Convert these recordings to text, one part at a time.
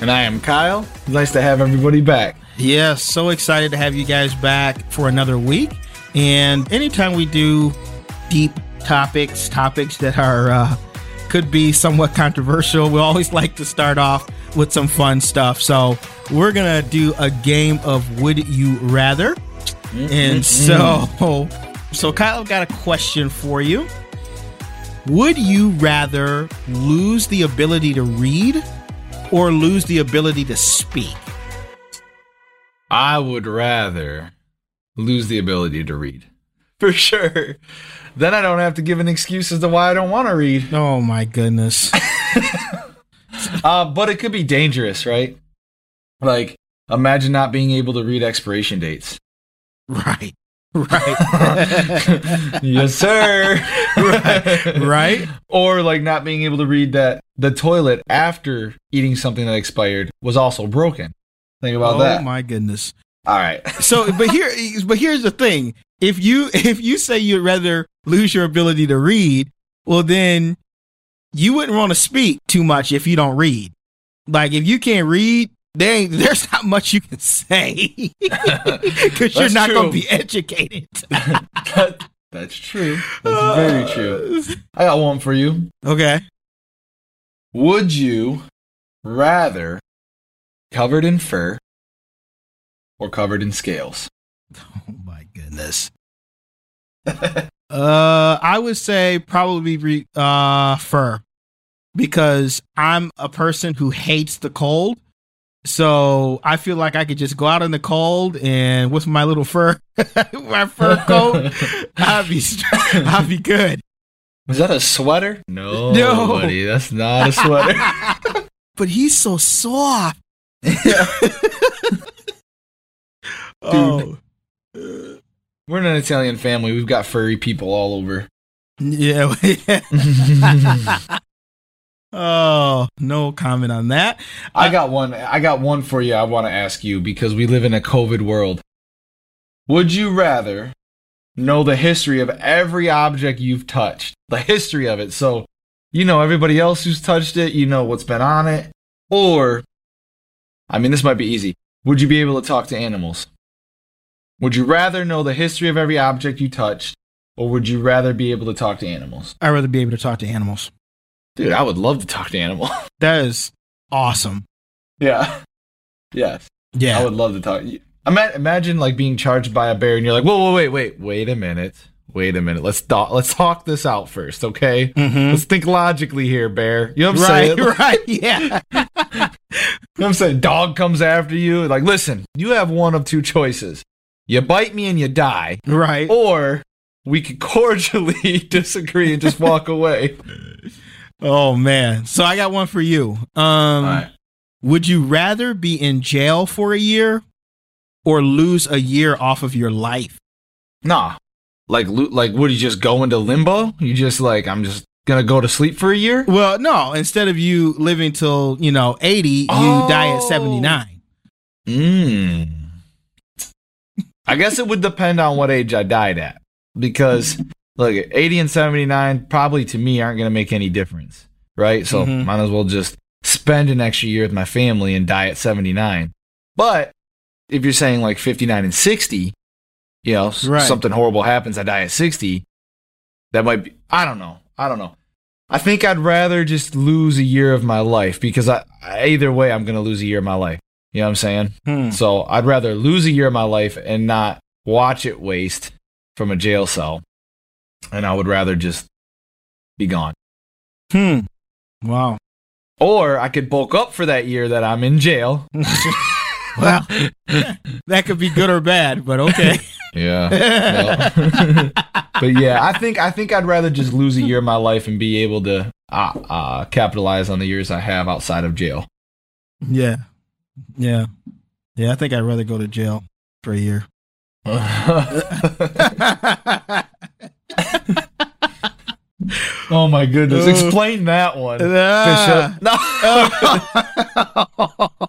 And I am Kyle. Nice to have everybody back. Yes, so excited to have you guys back for another week. And anytime we do deep topics, topics that are uh, could be somewhat controversial, we always like to start off with some fun stuff. So we're gonna do a game of Would You Rather. Mm-hmm. And so, so Kyle I've got a question for you. Would you rather lose the ability to read or lose the ability to speak? I would rather lose the ability to read. For sure. Then I don't have to give an excuse as to why I don't want to read. Oh my goodness. uh, but it could be dangerous, right? Like, imagine not being able to read expiration dates. Right. Right. yes, sir. right. right. Or like not being able to read that the toilet after eating something that expired was also broken. Think about oh, that. Oh my goodness. All right. so, but here, but here's the thing: if you if you say you'd rather lose your ability to read, well, then you wouldn't want to speak too much if you don't read. Like if you can't read, there ain't, there's not much you can say because you're not going to be educated. that, that's true. That's very true. I got one for you. Okay. Would you rather covered in fur or covered in scales? Oh my goodness. uh, I would say probably re- uh fur because I'm a person who hates the cold. So I feel like I could just go out in the cold and with my little fur, my fur coat, I'd be, I'd be good. Was that a sweater? No, no, buddy, that's not a sweater. but he's so soft. Yeah. oh, we're an Italian family. We've got furry people all over. Yeah. Oh, no comment on that. I uh, got one. I got one for you. I want to ask you because we live in a COVID world. Would you rather know the history of every object you've touched, the history of it? So you know everybody else who's touched it, you know what's been on it, or I mean, this might be easy. Would you be able to talk to animals? Would you rather know the history of every object you touched, or would you rather be able to talk to animals? I'd rather be able to talk to animals. Dude, I would love to talk to animals. That is awesome. Yeah. Yes. Yeah. I would love to talk. Imagine like being charged by a bear, and you're like, "Whoa, whoa, wait, wait, wait a minute, wait a minute. Let's talk. Let's talk this out first, okay? Mm-hmm. Let's think logically here, bear. You know what I'm right, saying? Right. Yeah. you know what I'm saying? Dog comes after you. Like, listen, you have one of two choices: you bite me and you die, right? Or we could cordially disagree and just walk away. Oh man. So I got one for you. Um right. would you rather be in jail for a year or lose a year off of your life? Nah. Like like would you just go into limbo? You just like I'm just gonna go to sleep for a year? Well, no. Instead of you living till you know eighty, oh. you die at seventy nine. Hmm. I guess it would depend on what age I died at, because look, 80 and 79 probably to me aren't to make any difference, right? So mm-hmm. might as well just spend an extra year with my family and die at 79. But if you're saying like 59 and 60, you know, right. something horrible happens, I die at 60, that might be, I don't know. I don't know. I think I'd rather just lose a year of my life because I, either way, I'm going to lose a year of my life. You know what I'm saying? Hmm. So I'd rather lose a year of my life and not watch it waste from a jail cell and I would rather just be gone. Hmm. Wow. Or I could bulk up for that year that I'm in jail. Well, that could be good or bad, but okay. Yeah. Well. but yeah, I think I think I'd rather just lose a year of my life and be able to uh, uh, capitalize on the years I have outside of jail. yeah. Yeah. Yeah. I think I'd rather go to jail for a year. oh my goodness! Uh, Explain that one, Ah. Bishop. No.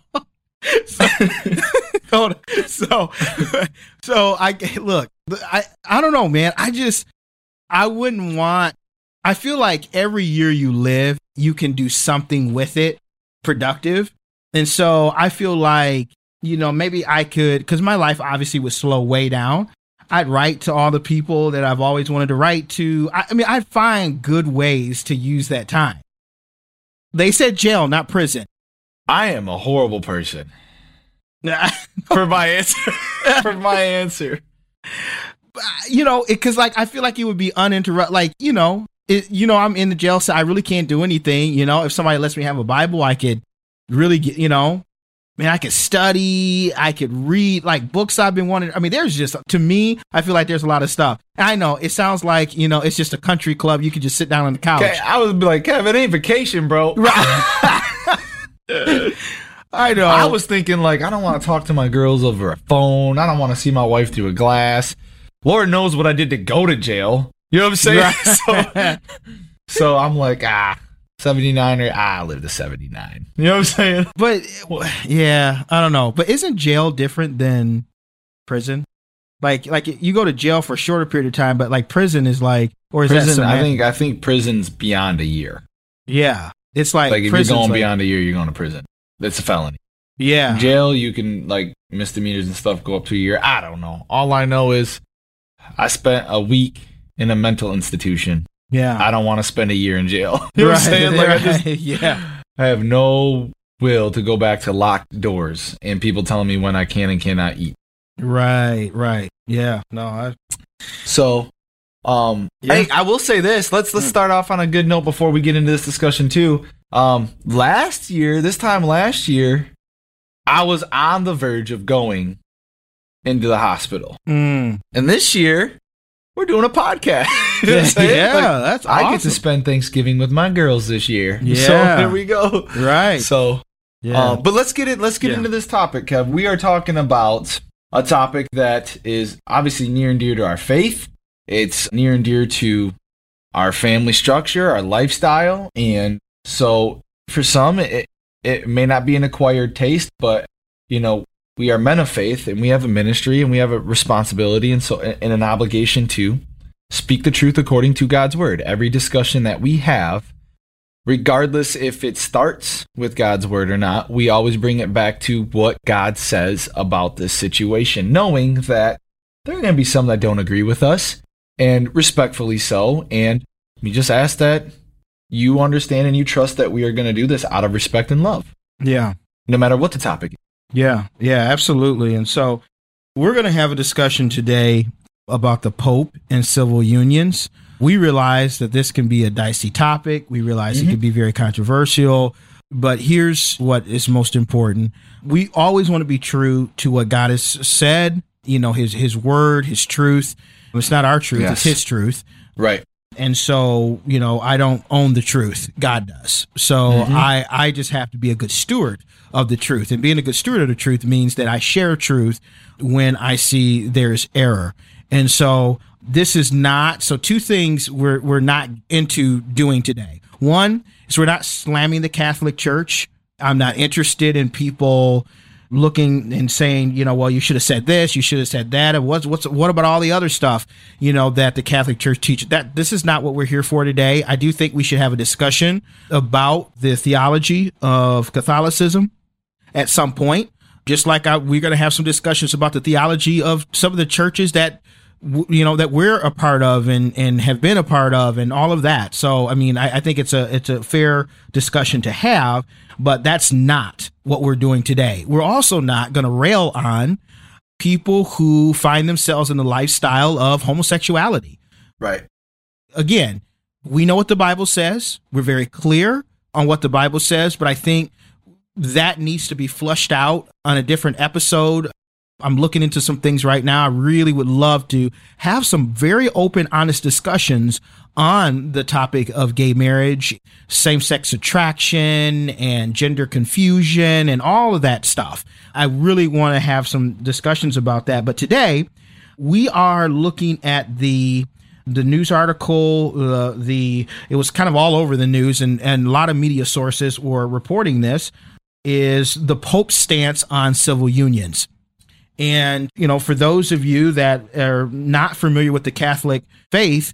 On. so so i look i i don't know man. I just i wouldn't want i feel like every year you live you can do something with it productive. And so i feel like you know maybe i could because my life obviously would slow way down. I'd write to all the people that i've always wanted to write to. I, I mean i'd find good ways to use that time. They said jail not prison. I am a horrible person for my answer. for my answer. you know, it because like I feel like it would be uninterrupted. Like you know, it, you know, I'm in the jail, so I really can't do anything. You know, if somebody lets me have a Bible, I could really get. You know, man, I could study, I could read like books I've been wanting. I mean, there's just to me, I feel like there's a lot of stuff. I know it sounds like you know it's just a country club. You could just sit down on the couch. I was like, Kevin, it ain't vacation, bro. I know. I was thinking like, I don't want to talk to my girls over a phone. I don't want to see my wife through a glass. Lord knows what I did to go to jail. You know what I'm saying? So, so I'm like, ah, 79 or ah, I live to 79. You know what I'm saying? but yeah, I don't know. But isn't jail different than prison? Like, like you go to jail for a shorter period of time, but like prison is like, or is that Prison, I think, I think prison's beyond a year. Yeah, it's like, Like if you're going like- beyond a year, you're going to prison. That's a felony. Yeah, Jail, you can like misdemeanors and stuff go up to a year. I don't know. All I know is I spent a week in a mental institution. yeah. I don't want to spend a year in jail. You know what I'm saying? Like I just yeah, I have no will to go back to locked doors and people telling me when I can and cannot eat. right, right. Yeah, no, I, So, um, Yeah. hey, I will say this. Let's let's start off on a good note before we get into this discussion too. Um, last year, this time last year, I was on the verge of going into the hospital, mm. and this year, we're doing a podcast. You know yeah, Like, that's I get to spend Thanksgiving with my girls this year. Yeah. So here we go. right. So yeah, Uh, but let's get it. Let's get Yeah. into this topic, Kev. We are talking about a topic that is obviously near and dear to our faith. It's near and dear to our family structure, our lifestyle, and so for some, it it may not be an acquired taste, but you know we are men of faith, and we have a ministry, and we have a responsibility, and so and an obligation to speak the truth according to God's word. Every discussion that we have regardless if it starts with God's word or not, we always bring it back to what God says about this situation, knowing that there are going to be some that don't agree with us, and respectfully so. And we just ask that you understand and you trust that we are going to do this out of respect and love, yeah. no matter what the topic is. Yeah, yeah, absolutely. And so we're going to have a discussion today about the Pope and civil unions. We realize that this can be a dicey topic. We realize it mm-hmm. can be very controversial. But here's what is most important. We always want to be true to what God has said, you know, his his word, his truth. It's not our truth, it's his truth. Right. And so, you know, I don't own the truth. God does. So mm-hmm. I, I just have to be a good steward of the truth. And being a good steward of the truth means that I share truth when I see there's error. And so this is not so two things we're we're not into doing today. One is we're not slamming the Catholic Church. I'm not interested in people looking and saying, you know, well, you should have said this, you should have said that, and what's what's what about all the other stuff, you know, that the Catholic Church teaches? That this is not what we're here for today. I do think we should have a discussion about the theology of Catholicism at some point. Just like I, we're going to have some discussions about the theology of some of the churches that you know that we're a part of and and have been a part of and all of that. So I mean, I, I think it's a it's a fair discussion to have, but that's not what we're doing today. We're also not going to rail on people who find themselves in the lifestyle of homosexuality Right. again, we know what the Bible says. We're very clear on what the Bible says, but I think that needs to be flushed out on a different episode. I'm looking into some things right now. I really would love to have some very open, honest discussions on the topic of gay marriage, same sex attraction, and gender confusion, and all of that stuff. I really want to have some discussions about that. But today, we are looking at the the news article, uh, the it was kind of all over the news, and and a lot of media sources were reporting this. Is the Pope's stance on civil unions? And you know, for those of you that are not familiar with the Catholic faith,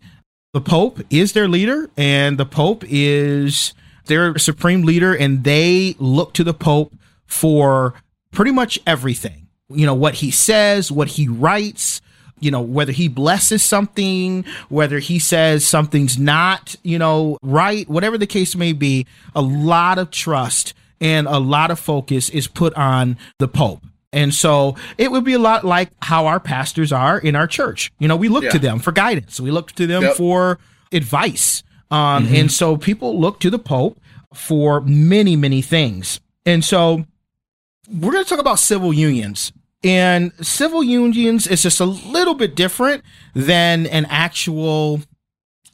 the Pope is their leader, and the Pope is their supreme leader, and they look to the Pope for pretty much everything. You know, what he says, what he writes, you know, whether he blesses something, whether he says something's not, you know, right, whatever the case may be, a lot of trust and a lot of focus is put on the Pope. And so it would be a lot like how our pastors are in our church. You know, we look Yeah. to them for guidance. We look to them Yep. for advice. Um, And so people look to the Pope for many, many things. And so we're going to talk about civil unions. And civil unions is just a little bit different than an actual,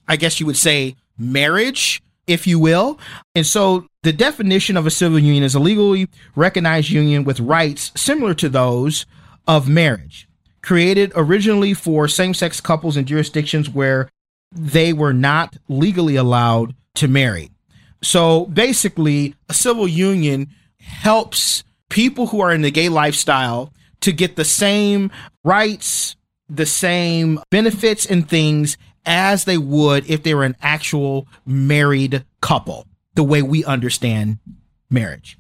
I guess you would say, marriage, if you will. And so the definition of a civil union is a legally recognized union with rights similar to those of marriage, created originally for same sex couples in jurisdictions where they were not legally allowed to marry. So basically, a civil union helps people who are in the gay lifestyle to get the same rights, the same benefits and things as they would if they were an actual married couple, the way we understand marriage.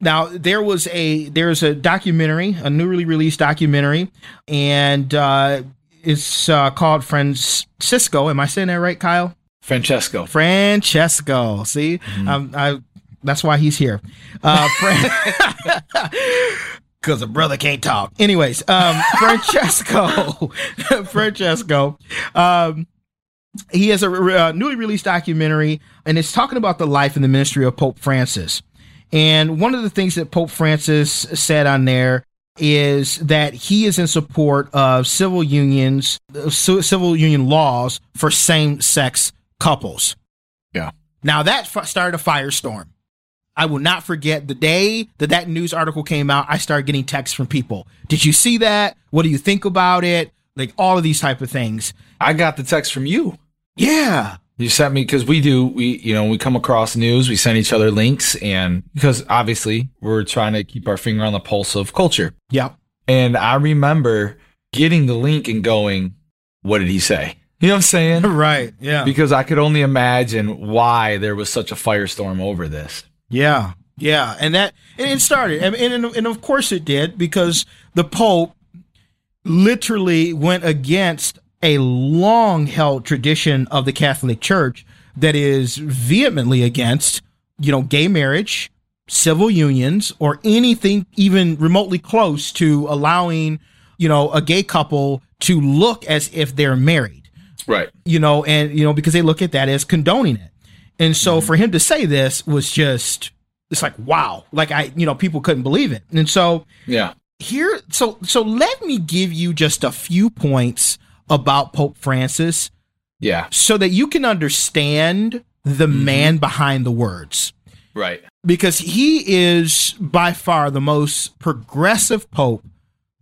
Now there was a there's a documentary, a newly released documentary, and uh, it's uh, called Francisco. Am I saying that right, Kyle? Francesco. Francesco. See, um, I, that's why he's here. Uh, Because a brother can't talk. Anyways, um, Francesco, Francesco, um, he has a uh, newly released documentary, and it's talking about the life and the ministry of Pope Francis. And one of the things that Pope Francis said on there is that he is in support of civil unions, civil union laws for same-sex couples. Yeah. Now that started a firestorm. I will not forget the day that that news article came out. I started getting texts from people. Did you see that? What do you think about it? Like all of these type of things. I got the text from you. Yeah. You sent me because we do we you know we come across news we send each other links and because obviously we're trying to keep our finger on the pulse of culture Yep. and I remember getting the link and going what did he say you know what I'm saying Right. Yeah. because I could only imagine why there was such a firestorm over this Yeah, yeah, and that and it started, and, and and of course it did because the Pope literally went against a long-held tradition of the Catholic Church that is vehemently against, you know, gay marriage, civil unions, or anything even remotely close to allowing, you know, a gay couple to look as if they're married right you know, and you know, because they look at that as condoning it. And so mm-hmm. for him to say this was just it's like wow. Like I, you know, people couldn't believe it. And so yeah here so so let me give you just a few points about Pope Francis yeah so that you can understand the mm-hmm. man behind the words right because he is by far the most progressive pope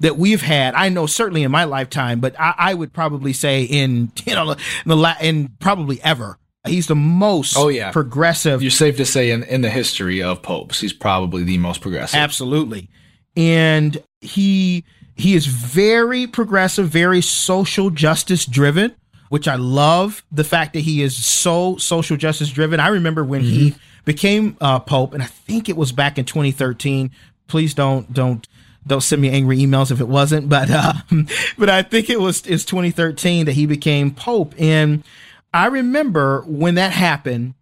that we've had. I know certainly in my lifetime, but I, I would probably say in you know in the la- in probably ever. He's the most Oh, yeah. progressive you're safe to say in, in the history of popes he's probably the most progressive Absolutely. And he he is very progressive, very social justice driven, which I love the fact that he is so social justice driven. I remember when he became uh, pope, and I think it was back in 2013. Please don't don't don't send me angry emails if it wasn't, but uh, but I think it was it's 2013 that he became pope, and I remember when that happened.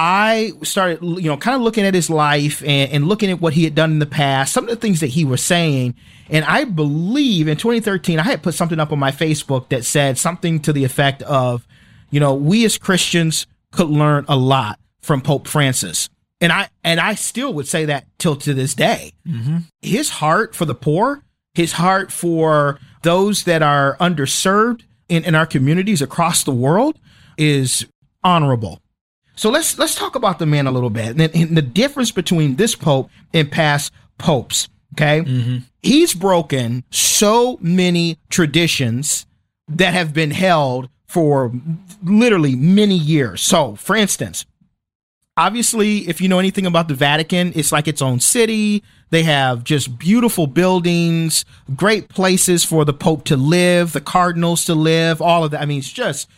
I started, you know, kind of looking at his life and, and looking at what he had done in the past, some of the things that he was saying. And I believe in 2013, I had put something up on my Facebook that said something to the effect of, you know, we as Christians could learn a lot from Pope Francis. And I and I still would say that till to this day. Mm-hmm. His heart for the poor, his heart for those that are underserved in, in our communities across the world is honorable. So let's let's talk about the man a little bit and, and the difference between this pope and past popes. Okay, mm-hmm. he's broken so many traditions that have been held for literally many years. So, for instance, obviously, if you know anything about the Vatican, it's like its own city. They have just beautiful buildings, great places for the Pope to live, the cardinals to live, all of that. I mean, it's just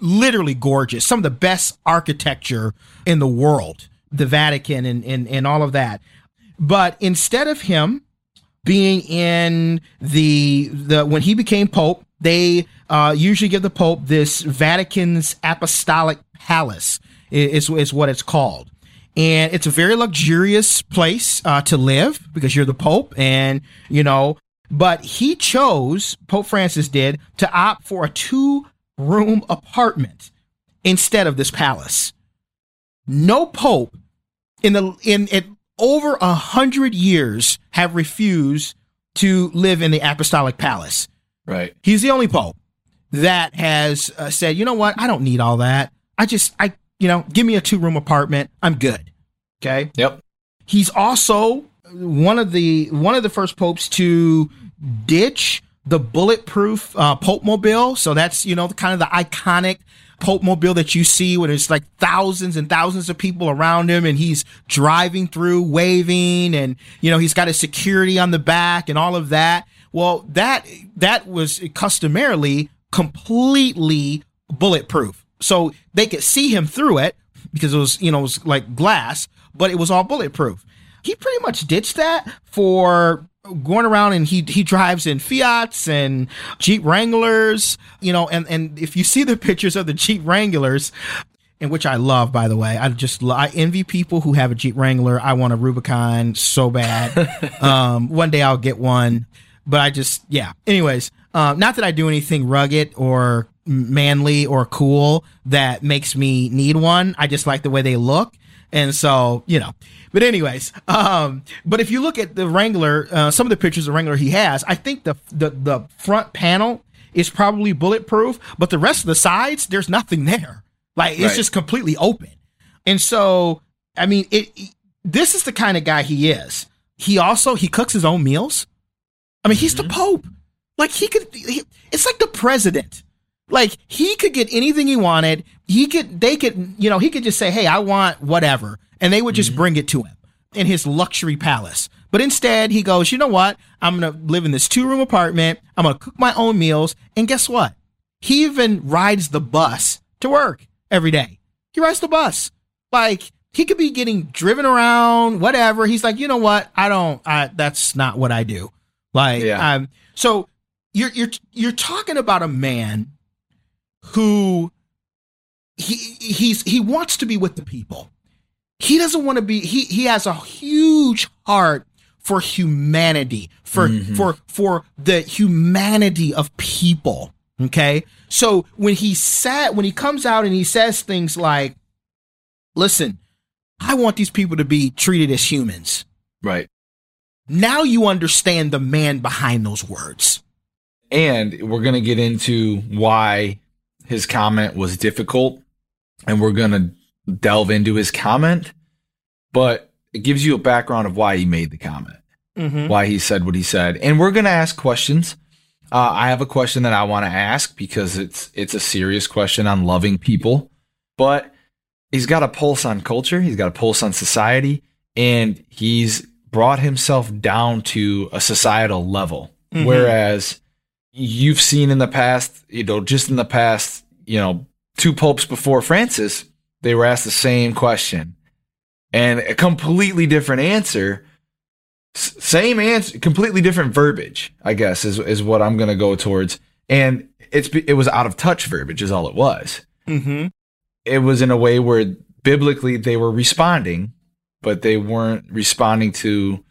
literally gorgeous. Some of the best architecture in the world, the Vatican and, and, and all of that. But instead of him being in the the when he became pope, they uh, usually give the pope this Vatican's apostolic palace is is what it's called, and it's a very luxurious place uh, to live because you're the pope, and you know. But he chose Pope Francis did to opt for a two room apartment instead of this palace. No pope in the in it over a hundred years have refused to live in the apostolic palace. Right. He's the only pope that has uh, said, you know what, I don't need all that. I just, I, you know, give me a two room apartment. I'm good. Okay. Yep. He's also one of the one of the first popes to ditch the bulletproof uh, Pope Mobile. So that's you know kind of the iconic Pope Mobile that you see when there's like thousands and thousands of people around him, and he's driving through, waving, and you know he's got his security on the back and all of that. Well, that that was customarily completely bulletproof, so they could see him through it because it was you know it was like glass, but it was all bulletproof. He pretty much ditched that for going around and he he drives in Fiats and Jeep Wranglers, you know, and and if you see the pictures of the Jeep Wranglers, and which I love, by the way, I just lo- I envy people who have a Jeep Wrangler. I want a Rubicon so bad. um, one day I'll get one, but I just yeah. Anyways, um, not that I do anything rugged or manly or cool that makes me need one. I just like the way they look. And so, you know, but anyways, um, but if you look at the Wrangler, uh, some of the pictures of Wrangler he has, I think the, the, the front panel is probably bulletproof, but the rest of the sides, there's nothing there. Like it's Right. just completely open. And so, I mean, it, it- this is the kind of guy he is. He also, he cooks his own meals. I mean, he's the Pope. Like he could, he, it's like the president. Like he could get anything he wanted. He could, they could, you know, he could just say, "Hey, I want whatever," and they would just bring it to him in his luxury palace. But instead, he goes, "You know what? I'm gonna live in this two room apartment. I'm gonna cook my own meals, and guess what? He even rides the bus to work every day. He rides the bus. Like he could be getting driven around, whatever. He's like, you know what? I don't. I, that's not what I do. Like, Yeah. um, so you're you're you're talking about a man who he he's he wants to be with the people. He doesn't want to be. He he has a huge heart for humanity, for mm-hmm. for for the humanity of people. Okay, so when he sat, when he comes out and he says things like, "Listen, I want these people to be treated as humans." Right. Now you understand the man behind those words. And we're going to get into why his comment was difficult and we're going to delve into his comment, but it gives you a background of why he made the comment, Mm-hmm. why he said what he said. And we're going to ask questions. Uh, I have a question that I want to ask because it's it's a serious question on loving people, but he's got a pulse on culture, he's got a pulse on society, and he's brought himself down to a societal level. Whereas you've seen in the past, you know, just in the past, you know, two popes before Francis, they were asked the same question and a completely different answer. S- Same answer, completely different verbiage, I guess, is, is what I'm going to go towards. And it's, it was out of touch verbiage, is all it was. Mm-hmm. It was in a way where biblically they were responding, but they weren't responding to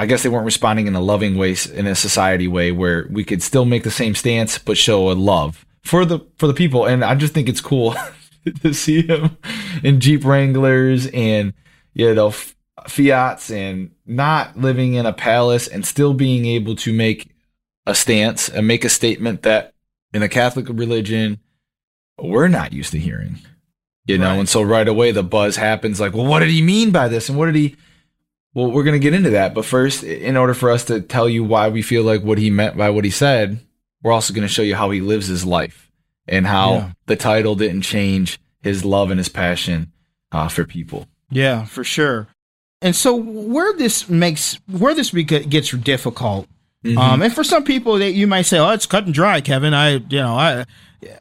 I guess they weren't responding in a loving way, in a society way, where we could still make the same stance but show a love for the for the people, and I just think it's cool to see him in Jeep Wranglers and you know Fiats and not living in a palace and still being able to make a stance and make a statement that in the Catholic religion we're not used to hearing. You know, Right. and so right away the buzz happens like, well, what did he mean by this? And what did he well, we're going to get into that. But first, in order for us to tell you why we feel like what he meant by what he said, we're also going to show you how he lives his life and how Yeah. the title didn't change his love and his passion uh, for people. Yeah, for sure. And so where this makes where this gets difficult, um, and for some people that you might say, "Oh, it's cut and dry, Kevin." I, you know, I,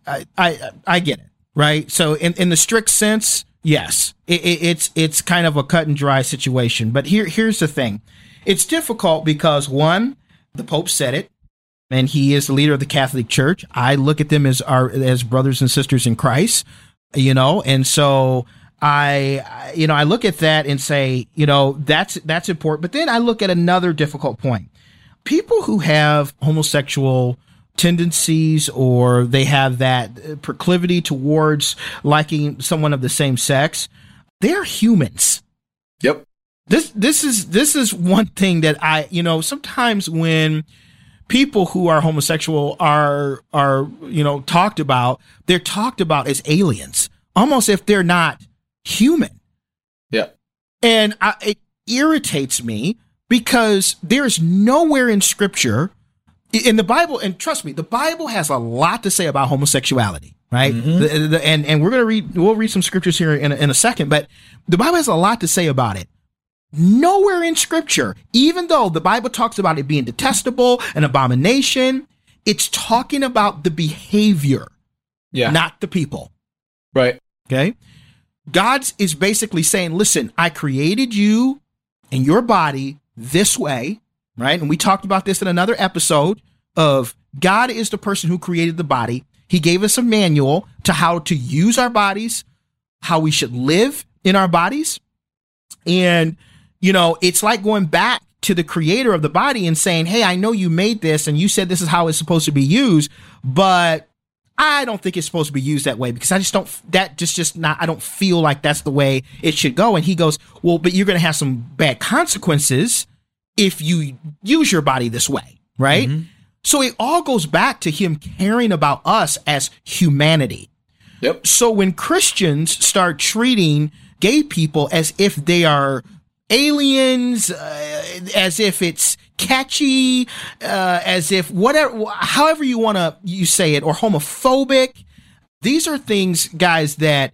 I, I, I get it, right? So in in the strict sense, yes, it, it, it's it's kind of a cut and dry situation. But here here's the thing, it's difficult because one, the Pope said it, and he is the leader of the Catholic Church. I look at them as our as brothers and sisters in Christ, you know, and so I, you know, I look at that and say, you know, that's that's important. But then I look at another difficult point. People who have homosexual tendencies or they have that proclivity towards liking someone of the same sex, they're humans Yep. this this is this is one thing that I you know sometimes when people who are homosexual are are you know talked about they're talked about as aliens almost if they're not human Yeah, and I, it irritates me because there's nowhere in scripture in the Bible, and trust me, the Bible has a lot to say about homosexuality, right? Mm-hmm. The- the- and and we're gonna read, we'll read some scriptures here in a, in a second, but the Bible has a lot to say about it. Nowhere in scripture, even though the Bible talks about it being detestable, an abomination, it's talking about the behavior, Yeah. not the people. right. Okay. God's is basically saying, listen, I created you and your body this way, right? And we talked about this in another episode of God is the person who created the body. He gave us a manual to how to use our bodies, how we should live in our bodies. And, you know, it's like going back to the creator of the body and saying, Hey, I know you made this and you said this is how it's supposed to be used, but I don't think it's supposed to be used that way because I just don't, that just, just not, I don't feel like that's the way it should go. And he goes, Well, but you're going to have some bad consequences if you use your body this way, right? Mm-hmm. So it all goes back to him caring about us as humanity. Yep. So when Christians start treating gay people as if they are aliens, uh, as if it's catchy, uh, as if whatever, however you want to you say it, or homophobic, these are things, guys, that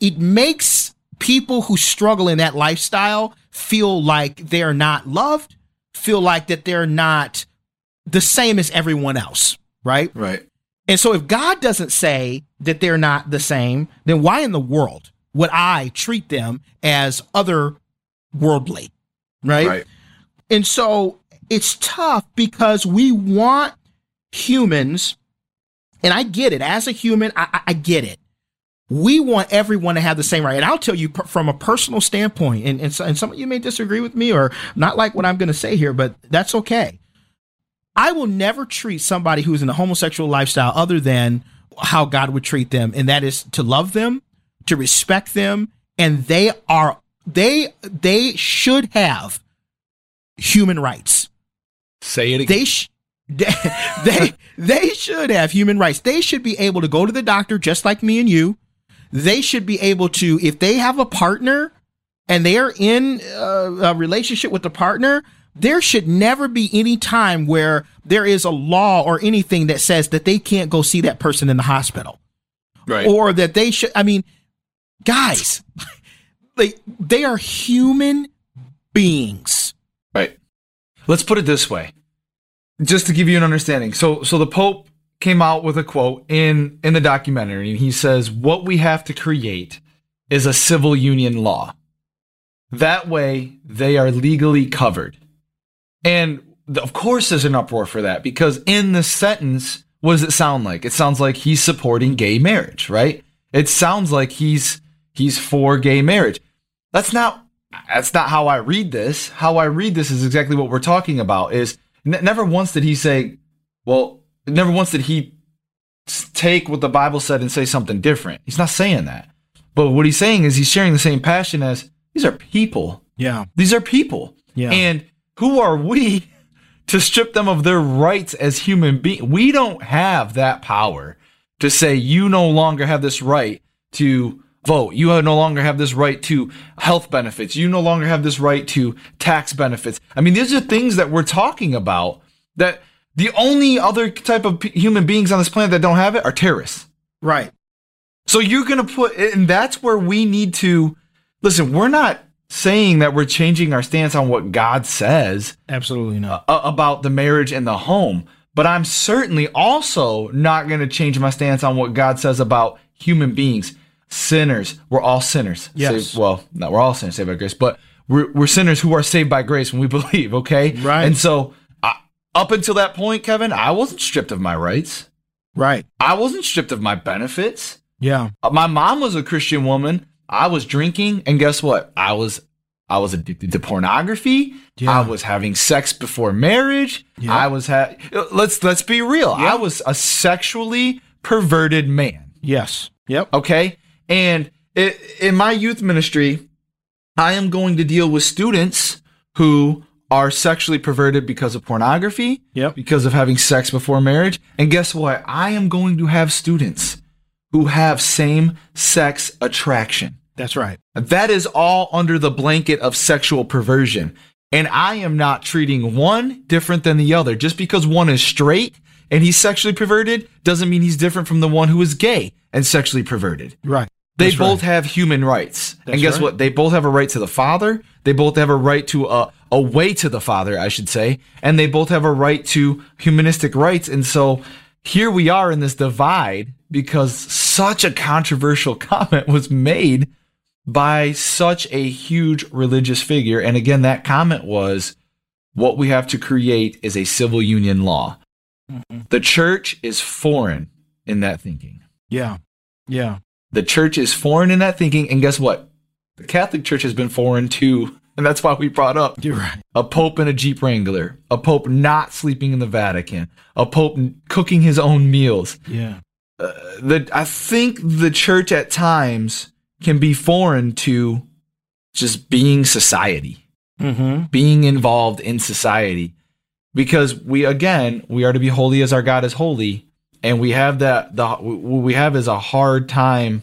it makes people who struggle in that lifestyle feel like they're not loved, feel like that they're not the same as everyone else, right? Right. And so if God doesn't say that they're not the same, then why in the world would I treat them as other worldly? Right? Right. And so it's tough because we want humans, and I get it. As a human, I, I- get it. We want everyone to have the same right. And I'll tell you from a personal standpoint, and, and, and some of you may disagree with me or not like what I'm going to say here, but that's okay. I will never treat somebody who's in a homosexual lifestyle other than how God would treat them, and that is to love them, to respect them, and they are they they should have human rights. Say it again. They sh- they, they they should have human rights. They should be able to go to the doctor just like me and you. They should be able to if they have a partner and they are in uh, a relationship with the partner, there should never be any time where there is a law or anything that says that they can't go see that person in the hospital right. or that they should i mean guys like they are human beings Right. Let's put it this way. Just to give you an understanding. So so the Pope came out with a quote in in the documentary and he says what we have to create is a civil union law. That way they are legally covered. And of course there's an uproar for that because in the sentence what does it sound like? It sounds like he's supporting gay marriage, right? It sounds like he's he's for gay marriage. That's not that's not how I read this. How I read this is exactly what we're talking about. Is n- never once did he say, well, never once did he take what the Bible said and say something different. He's not saying that. But what he's saying is he's sharing the same passion as these are people. Yeah. These are people. Yeah. And who are we to strip them of their rights as human beings? We don't have that power to say you no longer have this right to vote. You no longer have this right to health benefits. You no longer have this right to tax benefits. I mean, these are things that we're talking about that the only other type of p- human beings on this planet that don't have it are terrorists. Right. So you're going to put, and that's where we need to listen. We're not saying that we're changing our stance on what God says Absolutely not. about the marriage and the home, but I'm certainly also not going to change my stance on what God says about human beings, sinners. We're all sinners. Yes. Saved- well, not we're all sinners saved by grace, but we're, we're sinners who are saved by grace when we believe. Okay. Right. And so I, up until that point, Kevin, I wasn't stripped of my rights. right. I wasn't stripped of my benefits. Yeah. Uh, My mom was a Christian woman. I was drinking, and guess what? I was I was addicted to pornography. Yeah. I was having sex before marriage. Yeah. I was ha- let's let's be real. I was a sexually perverted man. Yes. Yep. Okay, and i in my youth ministry, I am going to deal with students who are sexually perverted because of pornography, Yep. because of having sex before marriage. And guess what? I am going to have students who have same sex attraction. That's right. That is all under the blanket of sexual perversion. And I am not treating one different than the other. Just because one is straight and he's sexually perverted doesn't mean he's different from the one who is gay and sexually perverted. Right. They That's both right. have human rights. That's and guess right. what? They both have a right to the Father. They both have a right to a, a way to the Father, I should say. And they both have a right to humanistic rights. And so here we are in this divide because such a controversial comment was made by such a huge religious figure. And again, that comment was what we have to create is a civil union law. Mm-hmm. The church is foreign in that thinking. Yeah. Yeah. The church is foreign in that thinking. And guess what? The Catholic Church has been foreign too. And that's why we brought up You're right. a pope and a Jeep Wrangler, a pope not sleeping in the Vatican, a pope cooking his own meals. Yeah. The, I think the church at times can be foreign to just being society, Mm-hmm. being involved in society. Because we, again, we are to be holy as our God is holy. And we have that, the, what we have is a hard time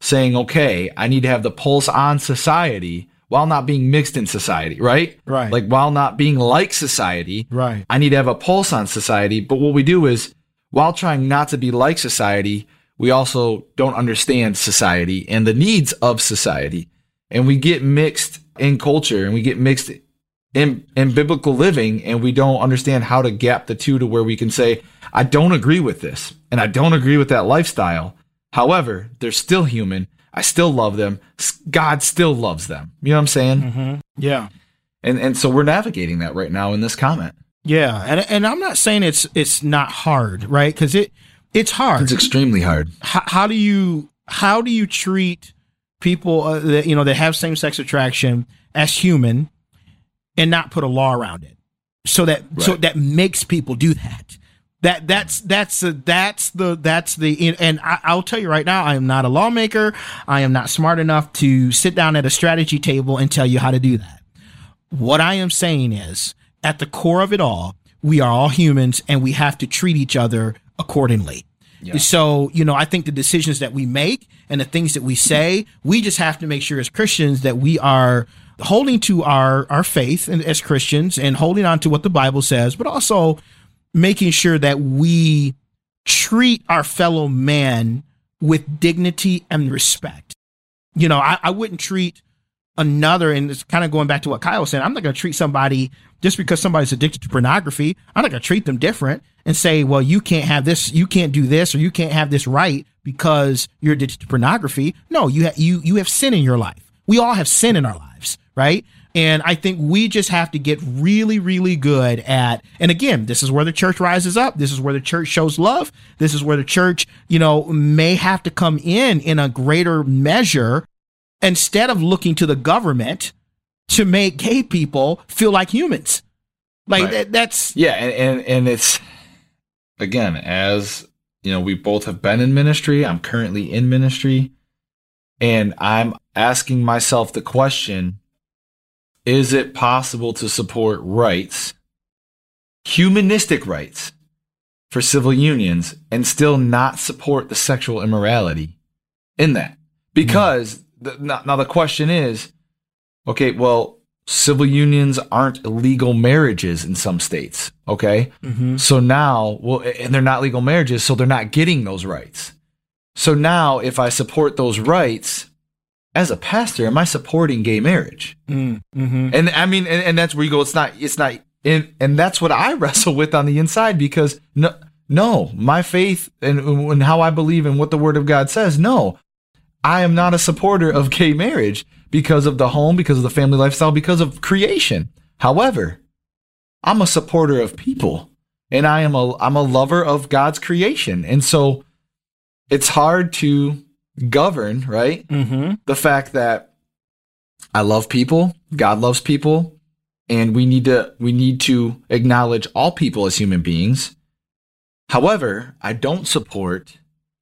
saying, okay, I need to have the pulse on society while not being mixed in society, right? Right. Like while not being like society, Right. I need to have a pulse on society. But what we do is, while trying not to be like society, we also don't understand society and the needs of society. And we get mixed in culture and we get mixed in, in biblical living and we don't understand how to gap the two to where we can say, I don't agree with this and I don't agree with that lifestyle. However, they're still human. I still love them. God still loves them. You know what I'm saying? Yeah. And and so we're navigating that right now in this comment. Yeah. And and I'm not saying it's it's not hard, right? Because it it's hard. It's extremely hard. how, how do you how do you treat people uh, that you know that have same sex attraction as human and not put a law around it so that so that makes people do that that that's that's the that's the that's the and I, I'll tell you right now I am not a lawmaker. I am not smart enough to sit down at a strategy table and tell you how to do that. What I am saying is, at the core of it all, we are all humans and we have to treat each other accordingly. So, you know, I think the decisions that we make and the things that we say, we just have to make sure as Christians that we are holding to our, our faith and as Christians and holding on to what the Bible says, but also making sure that we treat our fellow man with dignity and respect. You know, I, I wouldn't treat another, and it's kind of going back to what Kyle said. I'm not going to treat somebody just because somebody's addicted to pornography. I'm not going to treat them different and say, well, you can't have this, you can't do this, or you can't have this right because you're addicted to pornography. No, you ha- you you have sin in your life. We all have sin in our lives, right? And I think we just have to get really, really good at, and again, this is where the church rises up. This is where the church shows love. This is where the church, you know, may have to come in in a greater measure instead of looking to the government to make gay people feel like humans. Like Right. that, that's Yeah, and, and and it's again as you know, we both have been in ministry. I'm currently in ministry. And I'm asking myself the question is it possible to support rights, humanistic rights, for civil unions and still not support the sexual immorality in that? Because the, now, now the question is okay, well, civil unions aren't legal marriages in some states. Okay. Mm-hmm. So now, well, and they're not legal marriages, so they're not getting those rights. So now, if I support those rights as a pastor, am I supporting gay marriage? Mm-hmm. And I mean, and, and that's where you go. It's not. It's not. And and that's what I wrestle with on the inside because no, no, my faith and, and how I believe and what the Word of God says. No, I am not a supporter of gay marriage because of the home, because of the family lifestyle, because of creation. However, I'm a supporter of people, and I am a I'm a lover of God's creation, and so it's hard to govern, right? Mm-hmm. the fact that I love people, God loves people, and we need to we need to acknowledge all people as human beings. However, I don't support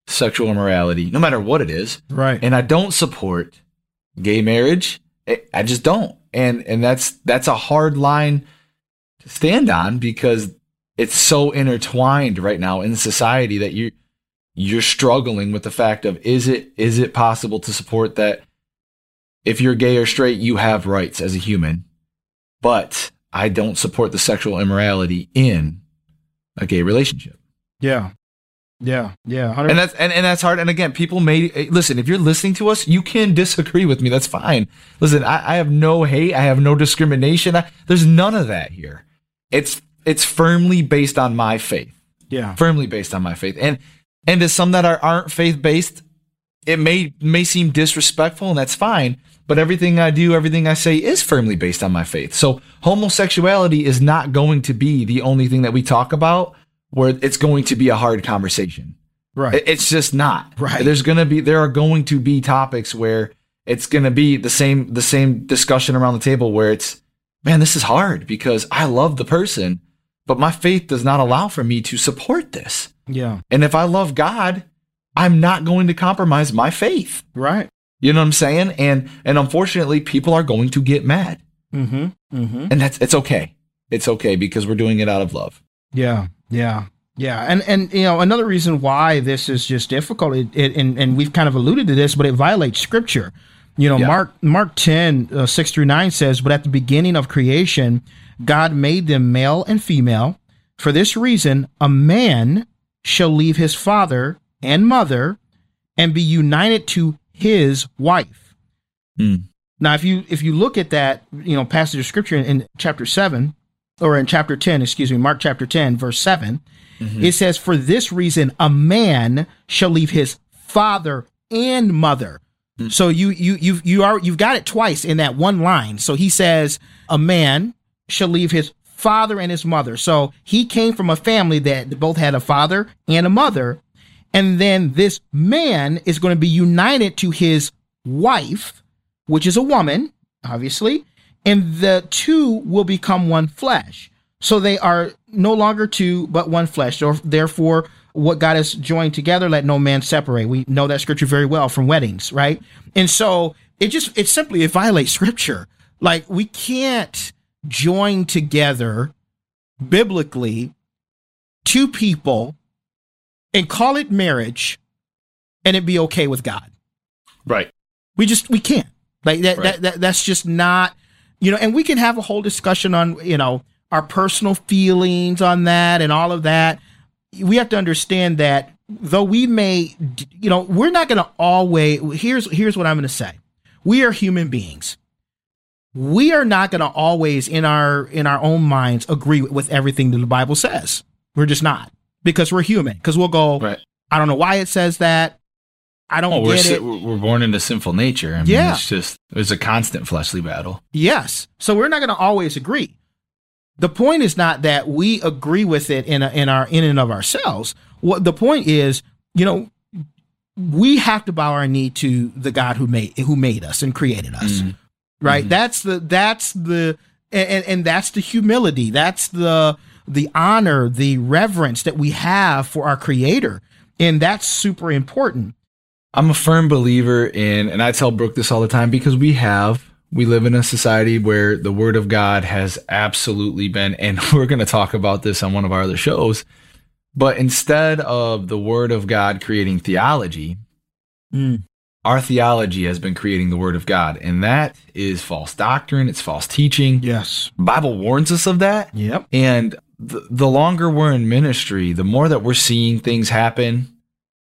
sexual immorality, no matter what it is, Right. and I don't support gay marriage. I- I just don't, and and that's that's a hard line to stand on because it's so intertwined right now in society that you you're struggling with the fact of is it is it possible to support that if you're gay or straight you have rights as a human but i don't support the sexual immorality in a gay relationship yeah. Yeah. Yeah. 100 and that's and, and that's hard and again people may eh, listen if you're listening to us you can disagree with me that's fine listen i, I have no hate i have no discrimination I, there's none of that here it's it's firmly based on my faith yeah. firmly based on my faith. And and to some that are, aren't faith based, it may may seem disrespectful, and that's fine. But everything I do, everything I say is firmly based on my faith. So homosexuality is not going to be the only thing that we talk about where it's going to be a hard conversation. Right. It's just not. Right. There's gonna be there are going to be topics where it's gonna be the same the same discussion around the table where it's man, this is hard because I love the person, but my faith does not allow for me to support this. yeah. And if I love God, I'm not going to compromise my faith. Right. You know what I'm saying? And and unfortunately, people are going to get mad. Mm-hmm. Mm-hmm. And that's it's okay. It's okay because we're doing it out of love. Yeah, yeah, yeah, and and you know another reason why this is just difficult, it, it, and and we've kind of alluded to this, but it violates Scripture. You know, Yeah. Mark Mark ten uh, six through nine says, "But at the beginning of creation, God made them male and female. For this reason, a man shall leave his father and mother, and be united to his wife." Mm. Now, if you if you look at that, you know, passage of scripture in, in chapter seven, or in chapter ten, excuse me, Mark chapter ten, verse 7 it says, "For this reason, a man shall leave his father and mother." So you you you you are you've got it twice in that one line. So he says, "A man shall leave his father and his mother." So he came from a family that both had a father and a mother, and then this man is going to be united to his wife which is a woman, obviously, and the two will become one flesh. So they are no longer two, but one flesh. So therefore, what God has joined together, let no man separate. We know that scripture very well from weddings, right? And so it just, it simply, it violates scripture. Like we can't join together biblically two people and call it marriage and it be okay with God. Right. We just we can't. Like that, Right. that that that's just not you know, and we can have a whole discussion on, you know, our personal feelings on that and all of that. We have to understand that though we may you know, we're not going to always here's here's what I'm going to say. We are human beings. We are not going to always in our in our own minds agree with, everything that the Bible says. We're just not because we're human. Because we'll go, Right. I don't know why it says that. I don't Oh, we're it. we're born into sinful nature. I mean, Yeah. it's just it's a constant fleshly battle. Yes. So we're not going to always agree. The point is not that we agree with it in a, in our in and of ourselves. What the point is, you know, we have to bow our knee to the God who made who made us and created us. Mm-hmm. Right? That's the that's the and, and and that's the humility. That's the the honor, the reverence that we have for our creator. And that's super important. I'm a firm believer in, and I tell Brooke this all the time because we have, we live in a society where the word of God has absolutely been, and we're going to talk about this on one of our other shows. But instead of the word of God creating theology, Mm. Our theology has been creating the word of God. And that is false doctrine, it's false teaching. Yes. Bible warns us of that. Yep. And the, the longer we're in ministry, the more that we're seeing things happen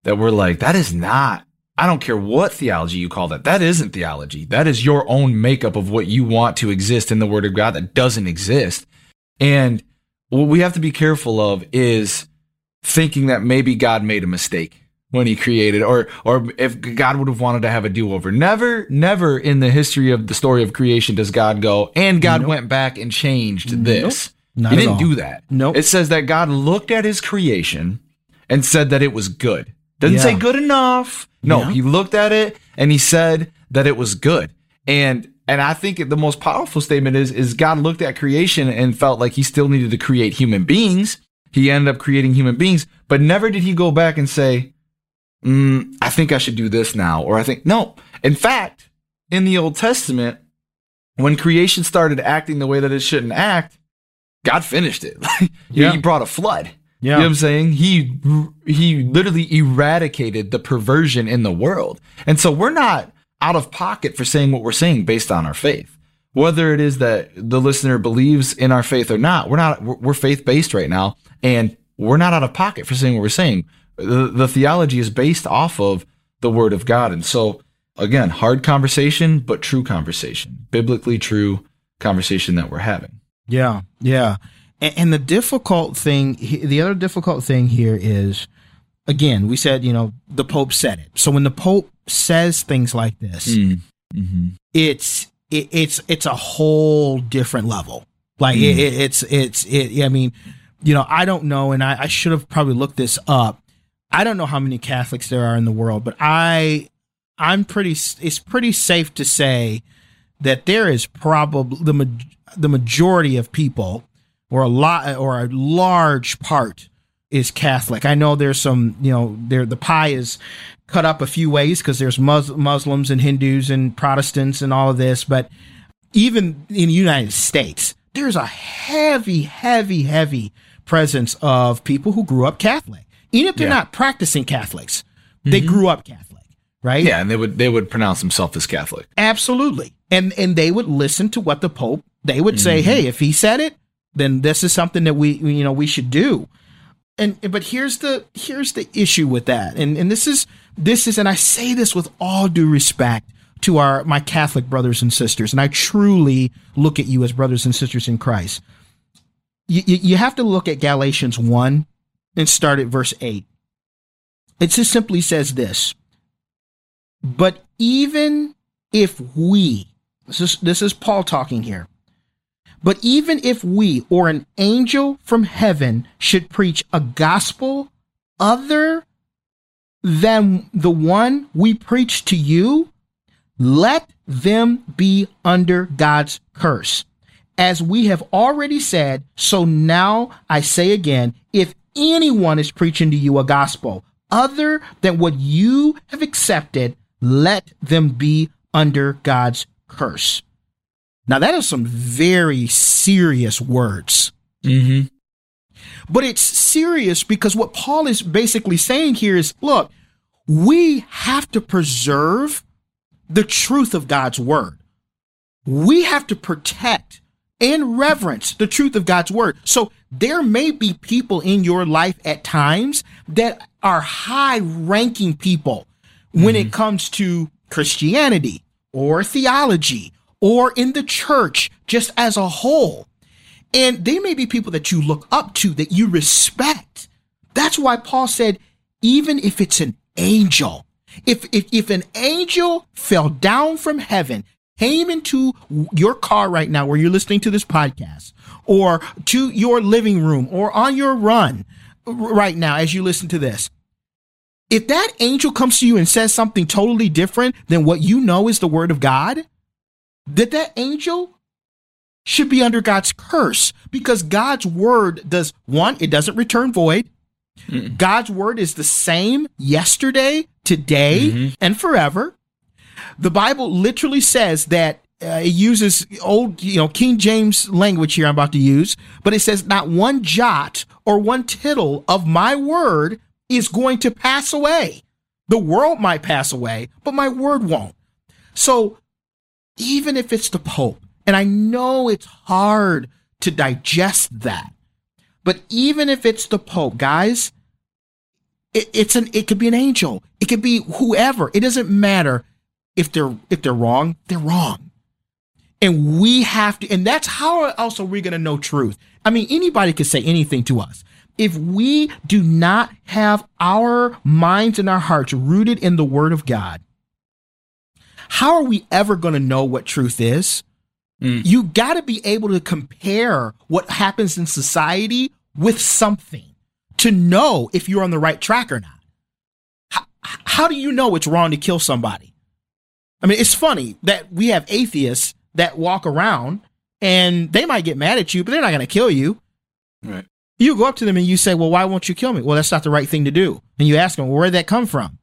that we're like, that is not, I don't care what theology you call that. That isn't theology. That is your own makeup of what you want to exist in the Word of God that doesn't exist. And what we have to be careful of is thinking that maybe God made a mistake when he created or or if God would have wanted to have a do-over. Never never in the history of the story of creation does God go and God Nope. went back and changed this. Not he didn't all. do that. Nope. It says that God looked at his creation and said that it was good. Doesn't Yeah. say good enough. No, Yeah. he looked at it and he said that it was good. And and I think the most powerful statement is is God looked at creation and felt like he still needed to create human beings. He ended up creating human beings, but never did he go back and say, mm, I think I should do this now. Or I think, no. In fact, in the Old Testament, when creation started acting the way that it shouldn't act, God finished it. Yeah. He brought a flood. Yeah. You know what I'm saying? He he literally eradicated the perversion in the world. And so we're not out of pocket for saying what we're saying based on our faith. Whether it is that the listener believes in our faith or not, we're not we're we're faith-based right now and we're not out of pocket for saying what we're saying. The, the theology is based off of the word of God. And so again, hard conversation but true conversation. Biblically true conversation that we're having. Yeah, yeah. And, and the difficult thing, the other difficult thing here is, again, we said, you know, the Pope said it. So when the Pope says things like this, Mm-hmm. it's it, it's it's a whole different level. Like it, it, it's it's it. I mean, you know, I don't know, and I, I should have probably looked this up. I don't know how many Catholics there are in the world, but I I'm pretty. It's pretty safe to say that there is probably the the majority of people, or a lot, or a large part, is Catholic. I know there's some, you know, there the pie is cut up a few ways because there's Mus- Muslims and Hindus and Protestants and all of this, but even in the United States, there's a heavy, heavy, heavy presence of people who grew up Catholic, even if they're Yeah. not practicing Catholics. They grew up Catholic, right? Yeah, and they would they would pronounce themselves as Catholic. Absolutely. And and they would listen to what the Pope they would say, Mm-hmm. "Hey, if he said it, then this is something that we you know we should do." And but here's the here's the issue with that. And and this is this is and I say this with all due respect to our my Catholic brothers and sisters, and I truly look at you as brothers and sisters in Christ. You, you, you have to look at Galatians 1 and start at verse 8. It just simply says this But even if we, this is, this is Paul talking here, but even if we or an angel from heaven should preach a gospel other than the one we preach to you, let them be under God's curse. As we have already said, so now I say again, if anyone is preaching to you a gospel other than what you have accepted, let them be under God's curse. Now, that is some very serious words. Mm-hmm. But it's serious because what Paul is basically saying here is look, we have to preserve the truth of God's word. We have to protect and reverence the truth of God's word. So there may be people in your life at times that are high ranking people when it mm-hmm. comes to Christianity or theology or in the church just as a whole. And they may be people that you look up to, that you respect. That's why Paul said, even if it's an angel, if, if, if an angel fell down from heaven, came into your car right now where you're listening to this podcast, or to your living room, or on your run right now as you listen to this, if that angel comes to you and says something totally different than what you know is the word of God, that that angel should be under God's curse because God's word does one, it doesn't return void. God's word is the same yesterday, today, mm-hmm. and forever. The Bible literally says that uh, it uses old, you know, King James language here I'm about to use, but it says not one jot or one tittle of my word is going to pass away. The world might pass away, but my word won't. So even if it's the Pope, and I know it's hard to digest that, but even if it's the Pope, guys, it, it's an it could be an angel, it could be whoever. It doesn't matter if they're if they're wrong, they're wrong. And we have to, and that's how else are we going to know truth? I mean, anybody could say anything to us. If we do not have our minds and our hearts rooted in the word of God, how are we ever going to know what truth is? Mm. You got to be able to compare what happens in society with something to know if you're on the right track or not. How, how do you know it's wrong to kill somebody? I mean, it's funny that we have atheists that walk around and they might get mad at you, but they're not going to kill you. Right. You go up to them and you say, Well, why won't you kill me? Well, that's not the right thing to do. And you ask them, well, Where'd that come from?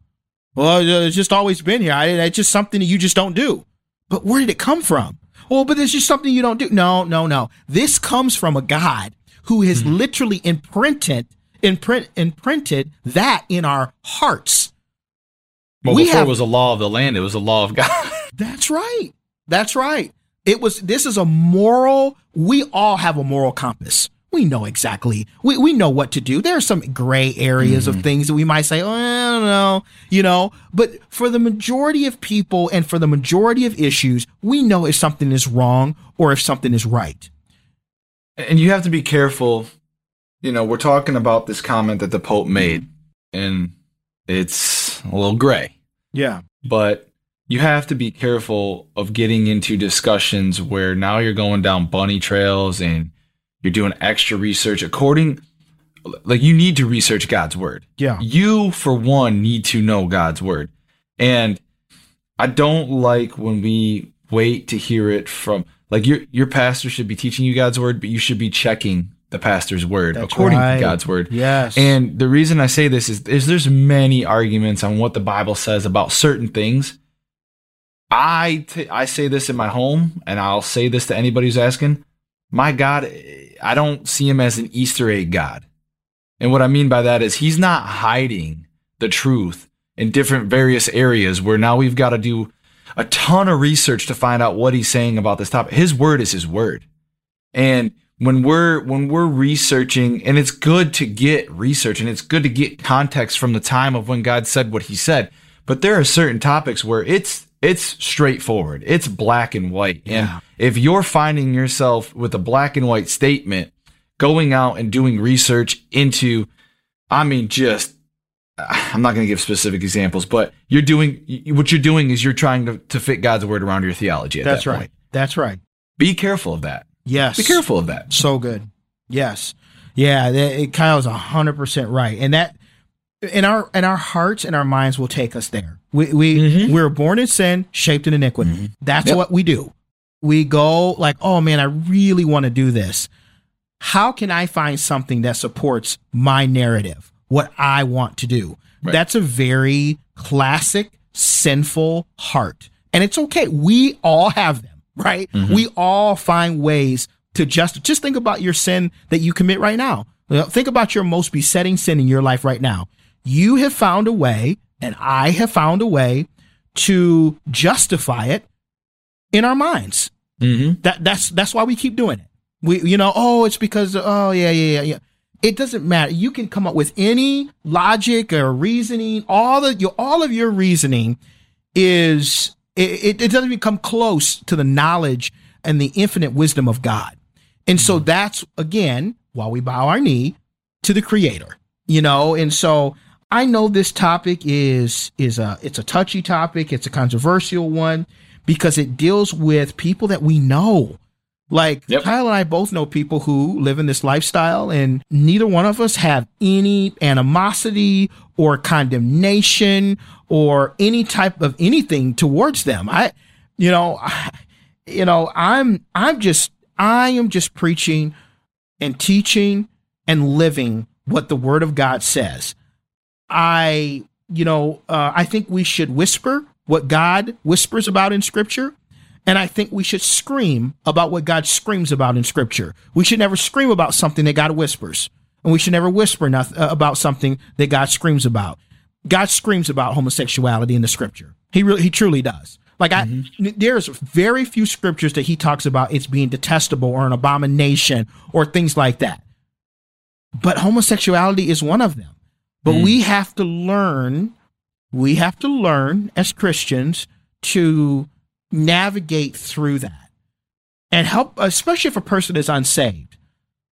Well, uh, it's just always been here. I, it's just something that you just don't do. But where did it come from? Well, but it's just something you don't do. No, no, no. This comes from a God who has literally imprinted, imprint, imprinted that in our hearts. Well, We before have- it was a law of the land, it was a law of God. That's right. That's right. It was, this is a moral, we all have a moral compass. We know exactly, we, we know what to do. There are some gray areas of mm. things that we might say, oh, I don't know, you know, but for the majority of people and for the majority of issues, we know if something is wrong or if something is right. and you have to be careful. You know, we're talking about this comment that the Pope made, and it's a little gray. Yeah. but you have to be careful of getting into discussions where now you're going down bunny trails and you're doing extra research according like you need to research God's word. Yeah. You for one need to know God's word. And I don't like when we wait to hear it from like your your pastor should be teaching you God's word, but you should be checking the pastor's word That's according right. to God's word. Yes. And the reason I say this is, is there's many arguments on what the Bible says about certain things. I t- I say this in my home, and I'll say this to anybody who's asking. My God, I don't see him as an Easter egg God. And what I mean by that is he's not hiding the truth in different various areas where now we've got to do a ton of research to find out what he's saying about this topic. His word is his word. And when we're when we're researching and it's good to get research and it's good to get context from the time of when God said what he said, but there are certain topics where it's it's straightforward. It's black and white. And if you're finding yourself with a black and white statement going out and doing research into I mean just I'm not going to give specific examples, but you're doing what you're doing is you're trying to, to fit God's word around your theology. At That's that right. point. That's right. Be careful of that. Yes. Be careful of that. So good. Yes. Yeah. That, it, Kyle's a hundred percent right. And that in our, in our hearts and our minds will take us there. We, we, mm-hmm. we're born in sin, shaped in iniquity. Mm-hmm. That's Yep. what we do. We go like, oh man, I really want to do this. How can I find something that supports my narrative, what I want to do? Right. That's a very classic sinful heart. And it's okay. We all have them, right? We all find ways to just, just think about your sin that you commit right now. Think about your most besetting sin in your life right now. You have found a way, and I have found a way to justify it in our minds. Mm-hmm. That that's that's why we keep doing it. We you know, oh, it's because oh yeah, yeah, yeah, yeah. It doesn't matter. You can come up with any logic or reasoning. All of your all of your reasoning is it, it, doesn't even come close to the knowledge and the infinite wisdom of God. And so mm-hmm. that's again why we bow our knee to the creator. You know, and so I know this topic is is a it's a touchy topic, it's a controversial one because it deals with people that we know. Like Yep. Kyle and I both know people who live in this lifestyle, and neither one of us have any animosity or condemnation or any type of anything towards them. I, you know, I, you know, I'm I'm just I am just preaching and teaching and living what the Word of God says. I, you know, uh, I think we should whisper what God whispers about in Scripture. And I think we should scream about what God screams about in Scripture. We should never scream about something that God whispers. And we should never whisper uh, about something that God screams about. God screams about homosexuality in the Scripture. He really, he truly does. Like I, mm-hmm. there's very few scriptures that he talks about it's being detestable or an abomination or things like that. But homosexuality is one of them. But mm. we have to learn, we have to learn as Christians to navigate through that and help, especially if a person is unsaved.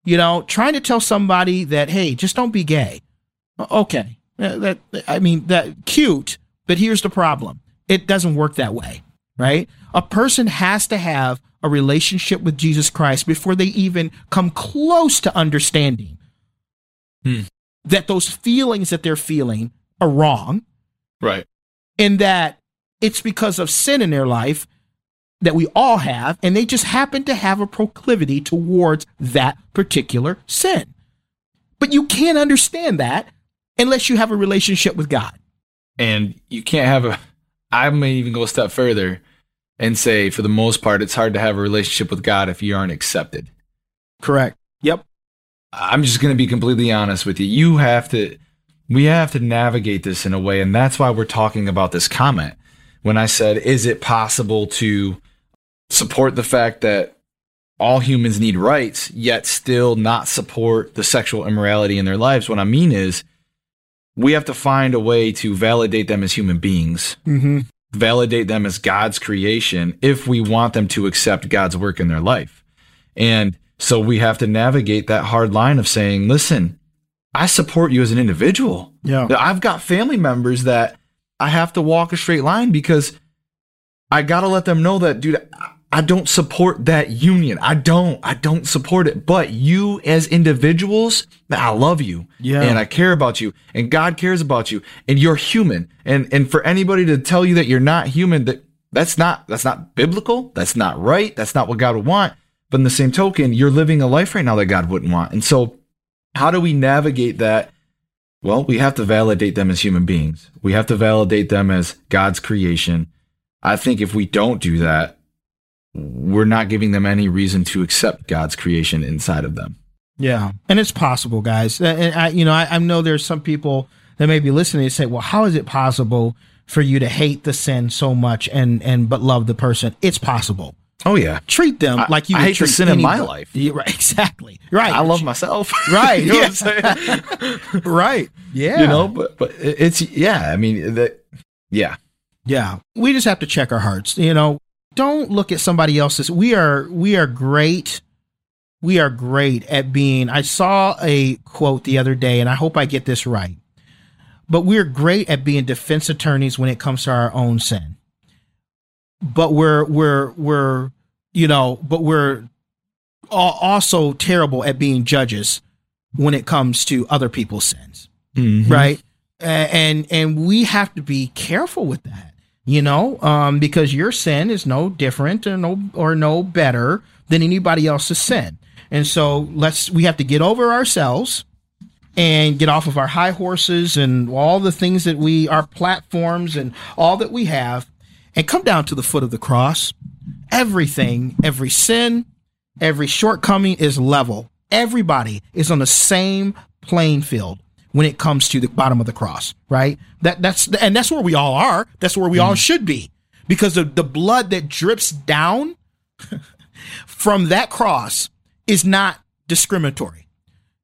You know, trying to tell somebody that, hey, just don't be gay. Okay. That, I mean, that cute, but here's the problem. It doesn't work that way, right? A person has to have a relationship with Jesus Christ before they even come close to understanding hmm. that those feelings that they're feeling are wrong. Right. And that it's because of sin in their life that we all have, and they just happen to have a proclivity towards that particular sin. But you can't understand that unless you have a relationship with God. And you can't have a, I may even go a step further and say, for the most part, it's hard to have a relationship with God if you aren't accepted. Correct. Yep. I'm just going to be completely honest with you. You have to, we have to navigate this in a way. And that's why we're talking about this comment. When I said, is it possible to support the fact that all humans need rights, yet still not support the sexual immorality in their lives? What I mean is, we have to find a way to validate them as human beings, mm-hmm. validate them as God's creation if we want them to accept God's work in their life. And so we have to navigate that hard line of saying, listen, I support you as an individual. Yeah. I've got family members that I have to walk a straight line because I got to let them know that, dude, I don't support that union. I don't. I don't support it. But you as individuals, I love you. Yeah. And I care about you. And God cares about you. And you're human. And and for anybody to tell you that you're not human, that that's not that's not biblical. That's not right. That's not what God would want. But in the same token, you're living a life right now that God wouldn't want. And so how do we navigate that? Well, we have to validate them as human beings. We have to validate them as God's creation. I think if we don't do that, we're not giving them any reason to accept God's creation inside of them. Yeah, and it's possible, guys. Uh, and I, you know, I, I know there's some people that may be listening and say, "Well, how is it possible for you to hate the sin so much and and but love the person?" It's possible. Oh yeah, treat them I, like you. I hate the sin anybody. in my life. Yeah, right, exactly. Right. I love myself. Right. you know yeah. what I'm saying? right. Yeah. You know, but but it's yeah. I mean, that yeah. Yeah. We just have to check our hearts. You know, don't look at somebody else's. We are we are great. We are great at being. I saw a quote the other day, and I hope I get this right. But we're great at being defense attorneys when it comes to our own sin. But we're we're we're you know, but we're also terrible at being judges when it comes to other people's sins, mm-hmm. right? And and we have to be careful with that you know, um, because your sin is no different or no or no better than anybody else's sin. And so let's we have to get over ourselves and get off of our high horses and all the things that we our platforms and all that we have and come down to the foot of the cross. Everything, every sin, every shortcoming is level. Everybody is on the same playing field when it comes to the bottom of the cross, right? That that's and that's where we all are. That's where we mm. all should be. Because of the blood that drips down from that cross is not discriminatory.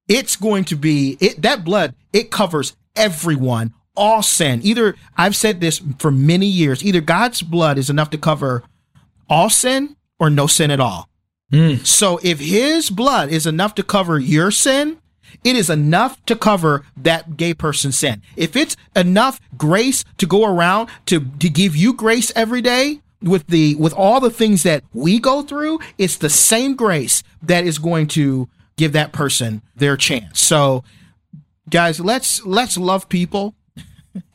It's going to be it that blood, it covers everyone, all sin. Either I've said this for many years, either God's blood is enough to cover all sin or no sin at all. Mm. So if his blood is enough to cover your sin, it is enough to cover that gay person's sin. If it's enough grace to go around to, to give you grace every day, with the with all the things that we go through, it's the same grace that is going to give that person their chance. So guys, let's let's love people.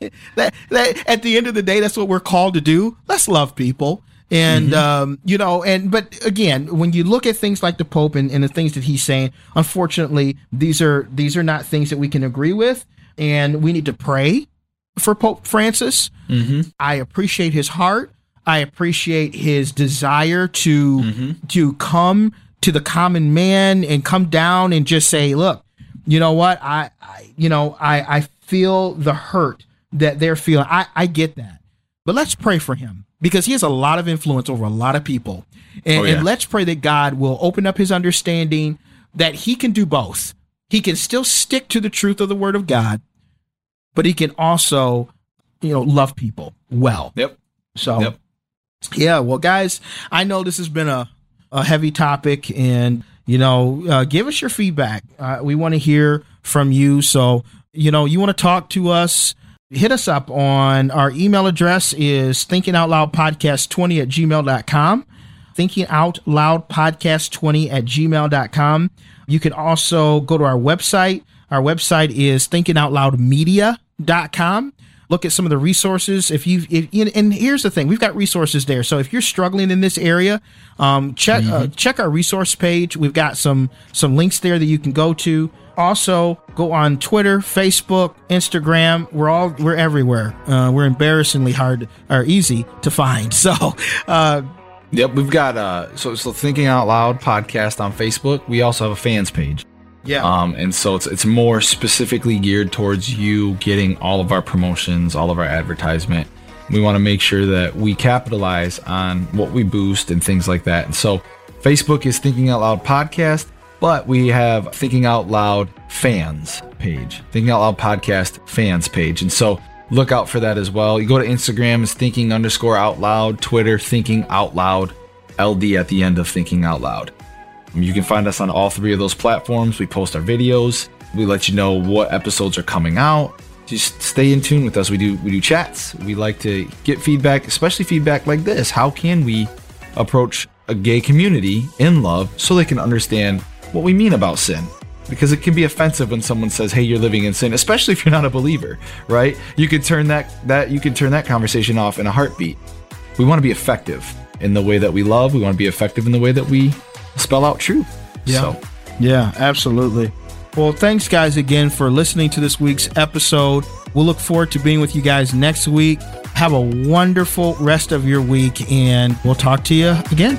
that, that at the end of the day, that's what we're called to do. Let's love people And mm-hmm. um, you know, and but again, when you look at things like the Pope and, and the things that he's saying, unfortunately, these are these are not things that we can agree with, and we need to pray for Pope Francis. Mm-hmm. I appreciate his heart. I appreciate his desire to mm-hmm. to come to the common man and come down and just say, look, you know what? I, I you know, I I feel the hurt that they're feeling. I I get that. But let's pray for him because he has a lot of influence over a lot of people. And, Oh, yeah. and let's pray that God will open up his understanding that he can do both. He can still stick to the truth of the word of God, but he can also, you know, love people well. Yep. So, Yep. yeah, well, guys, I know this has been a, a heavy topic, and you know, uh, give us your feedback. Uh, we want to hear from you. So, you know, you want to talk to us. Hit us up on our email address is thinking out loud podcast 20 at gmail.com. Thinking out loud podcast 20 at gmail.com. You can also go to our website. Our website is thinkingoutloudmedia.com look at some of the resources if you if and- here's the thing we've got resources there so if you're struggling in this area um, check uh, check our resource page we've got some some links there that you can go to also go on twitter facebook instagram we're all we're everywhere uh, we're embarrassingly hard or easy to find so uh, Yep. We've got uh so so thinking out loud podcast on Facebook. We also have a fans page. yeah Um, and so it's it's more specifically geared towards you getting all of our promotions, all of our advertisement. We want to make sure that we capitalize on what we boost and things like that. And so Facebook is Thinking Out Loud Podcast, but we have Thinking Out Loud Fans page, Thinking Out Loud Podcast Fans page. And so look out for that as well. You go to Instagram, it's Thinking underscore Out Loud, Twitter, Thinking Out Loud, LD at the end of Thinking Out Loud. You can find us on all three of those platforms. We post our videos. We let you know what episodes are coming out. Just stay in tune with us. We do we do chats. We like to get feedback, especially feedback like this. How can we approach a gay community in love so they can understand what we mean about sin? Because it can be offensive when someone says, "Hey, you're living in sin," especially if you're not a believer, right? You could turn that that you could turn that conversation off in a heartbeat. We want to be effective in the way that we love. We want to be effective in the way that we spell out truth. Yeah. So, Yeah, absolutely. Well, thanks, guys, again for listening to this week's episode. We'll look forward to being with you guys next week. Have a wonderful rest of your week, and we'll talk to you again.